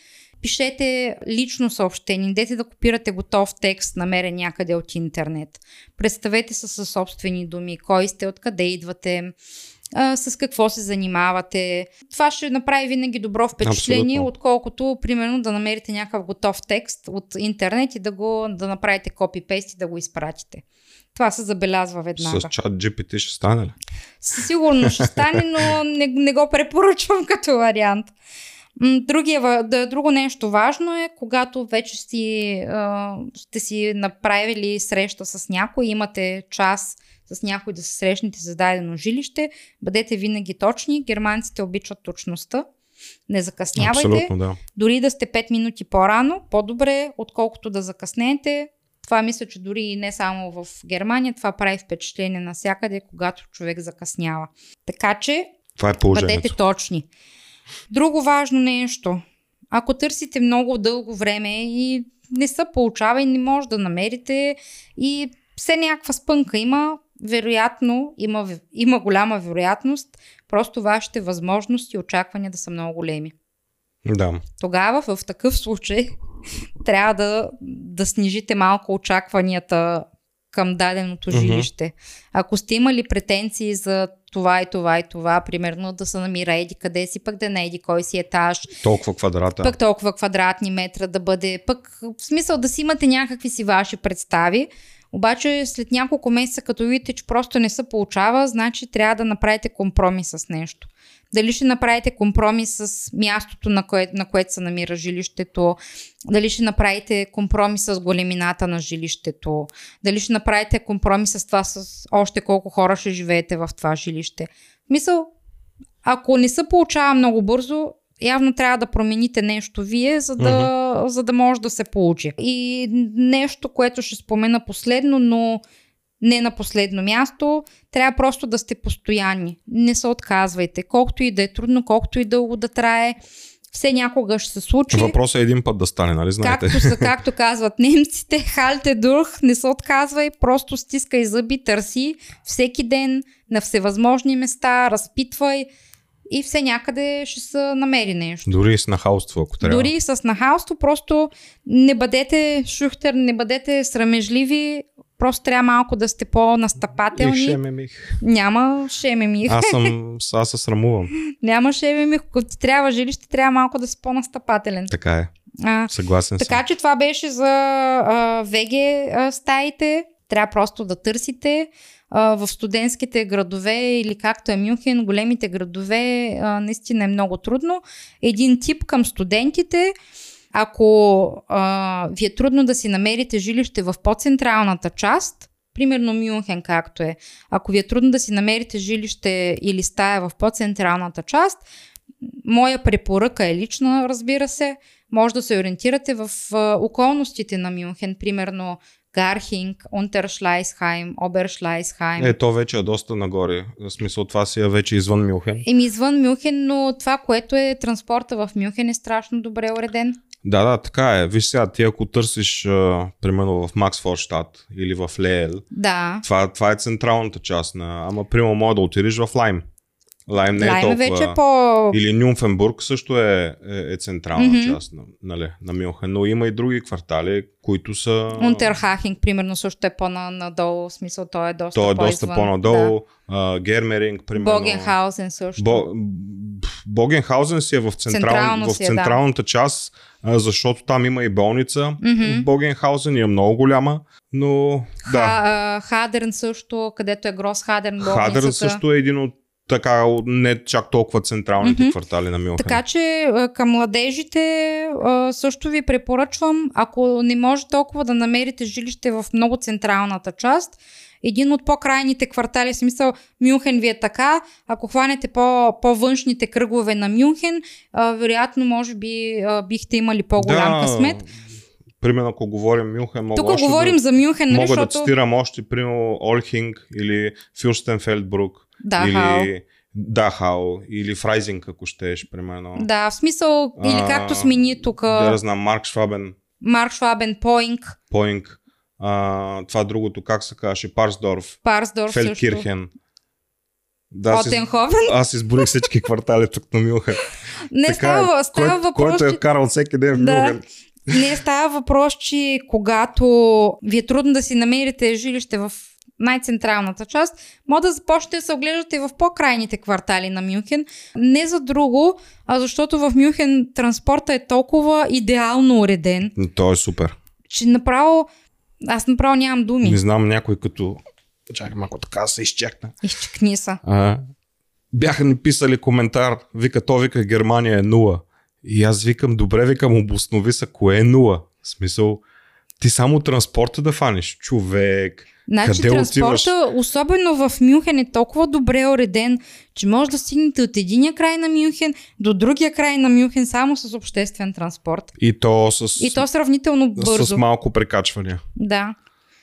пишете лично съобщение, дете да копирате готов текст, намерен някъде от интернет. Представете се със собствени думи, кой сте, откъде идвате, а, с какво се занимавате. Това ще направи винаги добро впечатление, Абсолютно. отколкото, примерно, да намерите някакъв готов текст от интернет и да, го, да направите копи-пейст и да го изпратите. Това се забелязва веднага. С чат GPT ще стане ли? Сигурно ще стане, но не, не го препоръчвам като вариант. Другия, друго нещо важно е, когато вече си, сте си направили среща с някой, имате час с някой да се срещнете за дадено жилище, бъдете винаги точни. Германците обичат точността. Не закъснявайте. Абсолютно, да. Дори да сте 5 минути по-рано, по-добре, отколкото да закъснете. Това мисля, че дори и не само в Германия, това прави впечатление навсякъде, когато човек закъснява. Така че, това е бъдете точни. Друго важно нещо. Ако търсите много дълго време и не се получава и не може да намерите и все някаква спънка има, вероятно, има, има голяма вероятност, просто вашите възможности и очаквания да са много големи. Да. Тогава в такъв случай трябва да, да снижите малко очакванията към даденото жилище. Mm-hmm. Ако сте имали претенции за това и това и това, примерно да се намира еди къде си, пък да не еди кой си етаж. Толкова квадрата. Пък толкова квадратни метра да бъде. Пък в смисъл да си имате някакви си ваши представи, обаче след няколко месеца, като видите, че просто не се получава, значи трябва да направите компромис с нещо. Дали ще направите компромис с мястото, на, кое, на което се намира жилището, дали ще направите компромис с големината на жилището, дали ще направите компромис с това с още колко хора ще живеете в това жилище. Мисъл, ако не се получава много бързо, явно трябва да промените нещо вие, за да, uh-huh. за да може да се получи. И нещо, което ще спомена последно, но не на последно място, трябва просто да сте постоянни. Не се отказвайте. Колкото и да е трудно, колкото и дълго да трае, все някога ще се случи. Въпросът е един път да стане, нали знаете? Както, са, както казват немците, хальте дух, не се отказвай, просто стискай зъби, търси всеки ден на всевъзможни места, разпитвай и все някъде ще се намери нещо. Дори с нахалство, ако трябва. Дори с нахалство, просто не бъдете шухтер, не бъдете срамежливи, просто трябва малко да сте по-настъпателни. И шемемих. Няма шемемих. Аз съм, аз се срамувам. Няма шемемих, ако ти трябва жилище, трябва малко да си по-настъпателен. Така е. А, Съгласен така, съм. Така че това беше за а, ВГ а, стаите. Трябва просто да търсите а, в студентските градове или както е Мюнхен, големите градове, а, наистина е много трудно. Един тип към студентите. Ако а, ви е трудно да си намерите жилище в по-централната част, примерно Мюнхен както е, ако ви е трудно да си намерите жилище или стая в по-централната част, моя препоръка е лична, разбира се, може да се ориентирате в а, околностите на Мюнхен, примерно Гархинг, Унтершлайсхайм, Обершлайсхайм. Е, то вече е доста нагоре. В смисъл това си е вече извън Мюнхен. Еми извън Мюнхен, но това, което е транспорта в Мюнхен е страшно добре уреден. Да, да, така е. Виж сега, ти ако търсиш, а, примерно в Максфорштадт или в Леел, да. това, това е централната част на... Ама, примерно, може да отидеш в Лайм. Лайм не е Лайм е толкова... вече по... Или Нюнфенбург също е, е, е централна mm-hmm. част на, нали, на Мюнхен, но има и други квартали, които са... Унтерхахинг, примерно, също е по-надолу, в смисъл, той е доста Той е доста по-надолу. Да. Гермеринг, примерно. Богенхаузен също. Бо... Богенхаузен си е в, централ... в централната е, да. част, защото там има и болница. Mm-hmm. В Богенхаузен е много голяма, но да. Ха, Хадерн също, където е Грос Хадерн. Хадерн също е един от така не чак толкова централните mm-hmm. квартали на Мюнхен. Така че към младежите също ви препоръчвам, ако не може толкова да намерите жилище в много централната част, един от по-крайните квартали, в смисъл Мюнхен ви е така, ако хванете по, по-външните кръгове на Мюнхен, вероятно може би бихте имали по-голям да, късмет. Примерно, ако говорим Мюнхен, мога Тук говорим да, за Мюнхен, нали, мога защото... да цитирам още, примерно, Олхинг или Фюрстенфелдбрук Дахау. Или Дахау или Фрайзинг, ако щеш, примерно. Да, в смисъл, или както смени тук. Да, да знам, Марк Швабен. Марк Швабен, Поинг. Поинг. А, това другото, как се казваше? Парсдорф. Парсдорф Фелькирхен. Да, Отенховен. Аз изборих всички квартали тук на Мюнхен. Не Така става, става Кой- въпрос, Който е вкарал всеки ден в Да. Мюнхен. Не става въпрос, че когато ви е трудно да си намерите жилище в най-централната част, може да започнете да се оглеждате в по-крайните квартали на Мюнхен. Не за друго, а защото в Мюнхен транспорта е толкова идеално уреден, То е супер. че направо аз направо нямам думи. Не знам някой като... Чакай малко така да се изчакна. Изчекни са. А, бяха ни писали коментар, вика, то вика Германия е нула. И аз викам, добре, викам, обоснови са, кое е нула? В смисъл, ти само транспорта да фаниш, човек. Значи Къде транспорта, особено в Мюнхен, е толкова добре уреден, че може да стигнете от единия край на Мюнхен до другия край на Мюнхен само с обществен транспорт. И то с, И то сравнително бързо. с малко прекачвания. Да.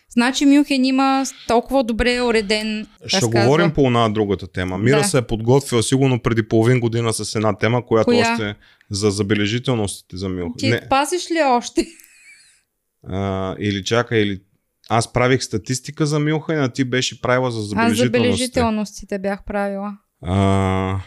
Значи Мюнхен има толкова добре уреден. Ще разказва. говорим по една другата тема. Мира Да. се е подготвила сигурно преди половин година с една тема, която Коя? още за забележителностите за Мюнхен. Ти Не, пазиш ли още? А, или чакай, или аз правих статистика за Мюнхен, а ти беше правила за Аз забележителностите. забележителностите бях правила. А,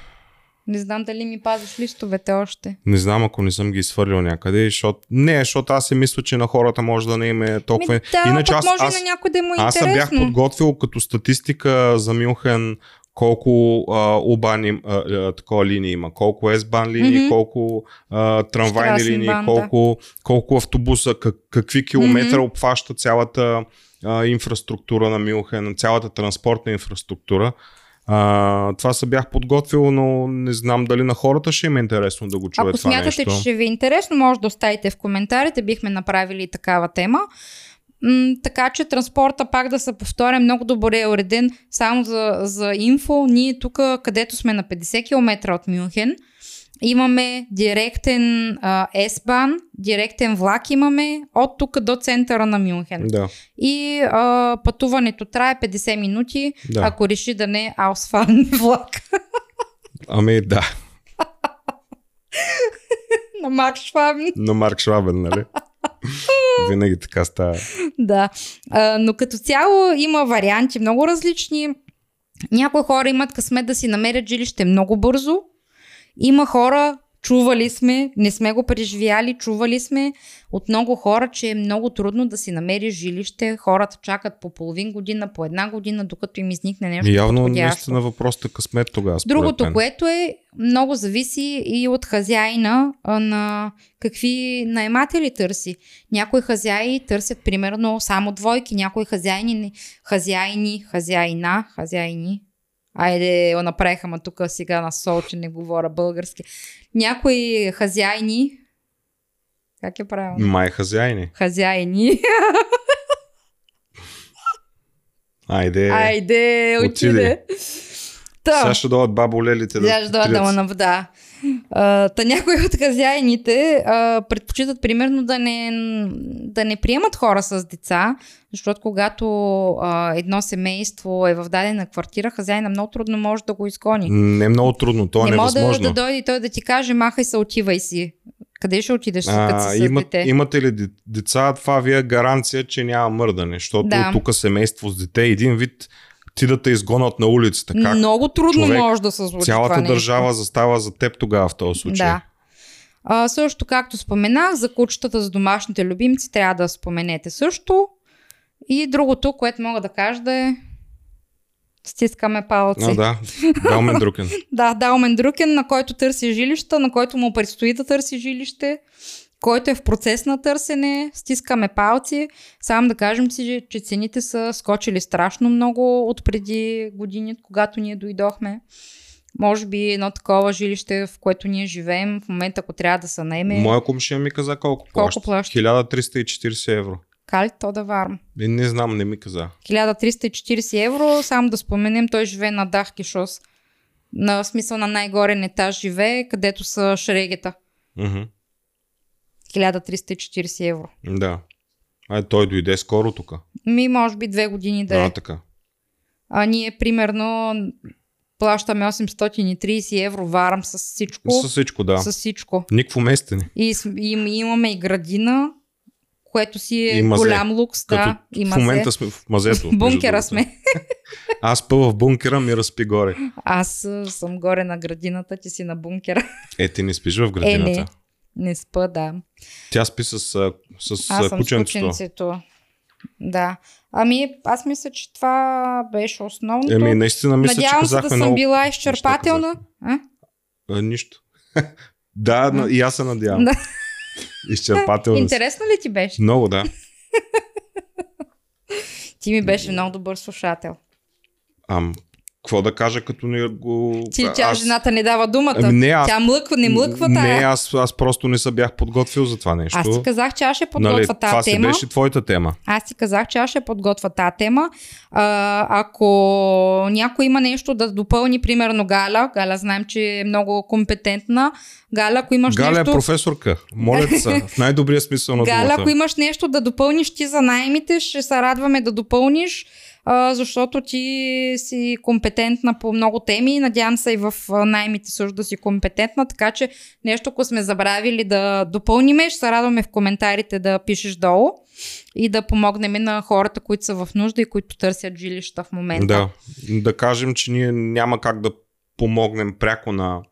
Не знам дали ми пазиш листовете още. Не знам, ако не съм ги свърлил някъде, защото... Не, защото аз си мисля, че на хората може да не им е толкова... Ми, да, Иначе аз, може аз, на някой да му е аз се бях интересно. подготвил като статистика за Мюнхен колко а, убани а, а, такова линии има, колко S-бан линии, Мгм. колко а, трамвайни линии, Страсенбан, да. колко, колко автобуса, как, какви километра Мгм. обхваща цялата а, инфраструктура на Мюнхен, цялата транспортна инфраструктура. А, това се бях подготвил, но не знам дали на хората ще им е интересно да го чуят Ако това смятате, нещо. че ще ви е интересно, може да оставите в коментарите. Бихме направили такава тема. М, така че транспорта, пак да се повторя, много добре е уреден. Само за, за инфо, ние тук, където сме на 50 км от Мюнхен, имаме директен а, S-бан, директен влак имаме от тук до центъра на Мюнхен. Да, И а, пътуването трае 50 минути, да. ако реши да не е аусфален влак Ами да, на Макс Швабен. на Марк Швабен, нали? Винаги така става. Да, а, но като цяло има варианти много различни. Някои хора имат късмет да си намерят жилище много бързо. Има хора, чували сме, не сме го преживяли, чували сме от много хора, че е много трудно да си намери жилище. Хората чакат по половин година, по една година, докато им изникне нещо Явно наистина въпросът е късмет тогава. Другото, мен. което е, много зависи и от хазяина а, на какви наематели търси. Някои хазяи търсят примерно само двойки, някои хазяини, хазяини, хазяина, хазяини. Айде, го направиха, ма тук сега на сол, че не говоря български. Някои хазяини, как е правилно? Май хазяйни. Хазяини. Айде. Айде, отиде. отиде. Та. Сега ще дойдат баболелите да Сега ще дойда да му вода. А, та някои от хазяините а, предпочитат примерно да не, да не приемат хора с деца, защото когато а, едно семейство е в дадена квартира, хазяина много трудно може да го изгони. Не е много трудно, то е не може да, невъзможно. да дойде той да ти каже, махай се, отивай си. Къде ще отидеш, като а, си с имат, дете? имате ли де- деца, това ви е гаранция, че няма мърдане, защото Да. тук семейство с дете, един вид ти да те изгонят на улицата. Как Много трудно човек, може да се случи цялата това нещо. държава застава за теб тогава в този случай. Да. А, също както споменах, за кучетата, за домашните любимци трябва да споменете също. И другото, което мога да кажа да е стискаме палци. А, да. Далмен друкен. Да, Далмен Друкен, на който търси жилища, на който му предстои да търси жилище, който е в процес на търсене, стискаме палци. Само да кажем си, че цените са скочили страшно много от преди години, когато ние дойдохме. Може би едно такова жилище, в което ние живеем, в момента, ако трябва да се наеме, Моя комшия ми каза колко, Колко плаща. плаща? 1340 евро. кали то да варм. И не знам, не ми каза. 1340 евро, само да споменем, той живее на Дахкишос. На смисъл на най-горен етаж живее, където са шрегета. Мгм. 1340 евро. Да. А, той дойде скоро тук. Ми, може би две години да е. така. А ние, примерно, плащаме 830 евро варам с всичко. С всичко, да. С всичко. Никакво местене. И, и, имаме и градина, което си е голям лукс. Като Да, и в мазе. момента сме в мазето. В бункера сме. Аз пъл в бункера ми разпи горе. Аз а, съм горе на градината, ти си на бункера. Е, ти не спиш в Е, градината. не. Не спа, да. Тя спи с, а, с, Аз а, съм кученцето. с кученцето. Да. Ами, аз мисля, че това беше основното. Еми, наистина мисля, че Надявам се казахме да съм била изчерпателна. А? А, нищо. да, но и аз се надявам. Да. Изчерпателно. Интересно ли ти беше? Много, да. Ти ми беше много добър слушател. Ам, какво да кажа, като не го... Ти, тя жената не дава думата. Ами не, аз- Тя млъква, не млъква тая. Не, аз, аз просто не се бях подготвил за това нещо. Аз ти казах, че аз ще подготвя нали, тази това тема. беше твоята тема. Аз ти казах, че аз ще подготвя тази тема. А, ако някой има нещо да допълни, примерно Галя, Галя знаем, че е много компетентна. Галя, ако имаш Галя нещо... е професорка. Моля се, в най-добрия смисъл на Галя, думата. ако имаш нещо да допълниш ти за наймите, ще се радваме да допълниш, защото ти си компетентна по много теми. Надявам се и в наймите също да си компетентна, така че нещо, ако сме забравили да допълниме, ще се радваме в коментарите да пишеш долу и да помогнем на хората, които са в нужда и които търсят жилища в момента. Да, да кажем, че ние няма как да помогнем пряко на,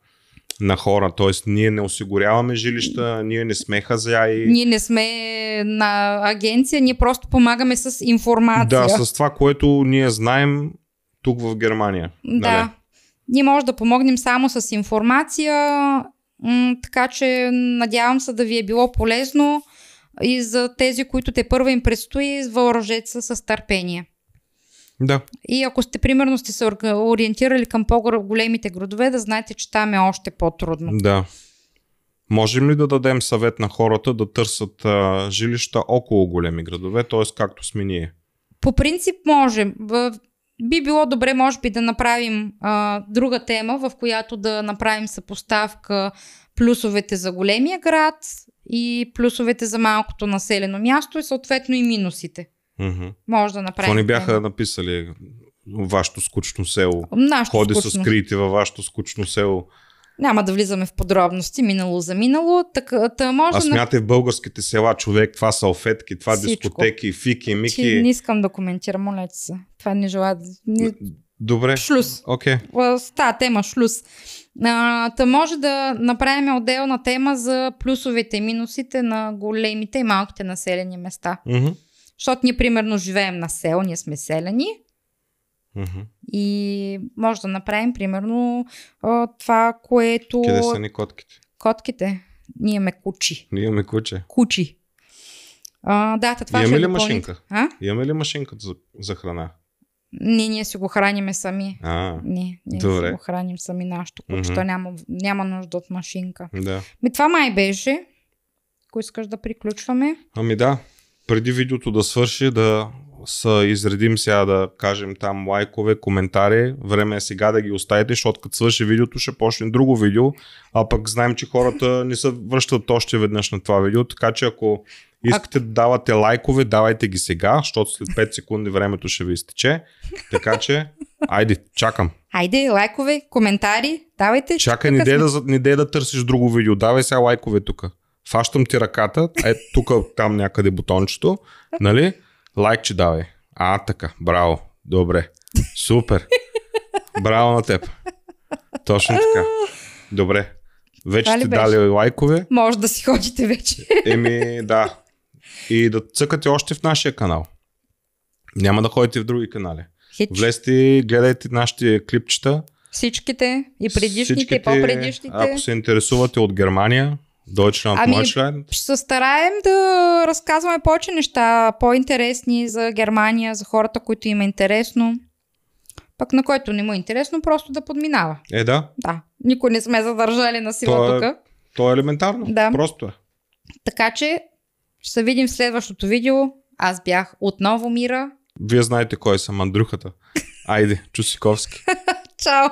на хора. Тоест, ние не осигуряваме жилища, ние не сме хазяи. Ние не сме на агенция, ние просто помагаме с информация. Да, с това, което ние знаем тук в Германия. Да. Нали? Ние може да помогнем само с информация, така че надявам се да ви е било полезно и за тези, които те първа им предстои, въоръжете се с търпение. Да. И ако сте, примерно, сте се ориентирали към по-големите градове, да знаете, че там е още по-трудно. Да. Можем ли да дадем съвет на хората да търсят а, жилища около големи градове, т.е. както сме ние? По принцип можем. Би било добре, може би, да направим а, друга тема, в която да направим съпоставка плюсовете за големия град и плюсовете за малкото населено място и съответно и минусите. Мгм. Може да направим. Какво ни бяха написали вашето скучно село? Нашето Ходи скучно. с скрити във вашето скучно село. Няма да влизаме в подробности, минало за минало. Така, та може А смятай в българските села, човек, това салфетки, това Всичко. дискотеки, фики, Ти мики. не искам да коментирам, моля ти се. Това не желая. да- Не... Добре. Шлюз. Окей. А, С тази тема шлюз. А, та може да направим отделна тема за плюсовете и минусите на големите и малките населени места. Мгм. Защото ние примерно живеем на село, ние сме селени Мгм. и може да направим примерно това, което... Къде са ни котките? Котките. Ние имаме кучи. Ние имаме куче. Кучи. А, да, това Имаме ще ли допълни- машинка? А? Имаме ли машинка за, за храна? Не, ние си го храниме сами. А, Не, ние Добре. си го храним сами нашето куче. То няма, няма нужда от машинка. да. Ми това май беше. Ако искаш да приключваме. Ами да, преди видеото да свърши, да са изредим сега да кажем там лайкове, коментари. Време е сега да ги оставите, защото като свърши видеото ще почне друго видео, а пък знаем, че хората не се връщат още веднъж на това видео, така че ако искате да давате лайкове, давайте ги сега, защото след 5 секунди времето ще ви изтече. Така че, айде, чакам. Айде, лайкове, коментари, давайте. Чакай, не дей да, не дей да търсиш друго видео. Давай сега лайкове тук. Фащам ти ръката, е тук, там някъде бутончето, нали? Лайкче давай. А, така, браво. Добре. Супер. Браво на теб. Точно така. Добре. Вече беше? дали лайкове. Може да си ходите вече. Еми, да. И да цъкате още в нашия канал. Няма да ходите в други канали. Хич. Влезте и гледайте нашите клипчета. Всичките, и предишните, и по-предишните. Ако се интересувате от Германия, Deutschland, Ами, Deutschland, Ще се стараем да разказваме повече неща, по-интересни за Германия, за хората, които им е интересно. Пък на който не му е интересно, просто да подминава. е да, Да, никой не сме задържали на сила То е- тук. то е елементарно. Да. Просто е. Така че ще се видим в следващото видео. Аз бях отново Мира. Вие знаете кой съм, Андрюхата. Айде, Чусиковски. Чао!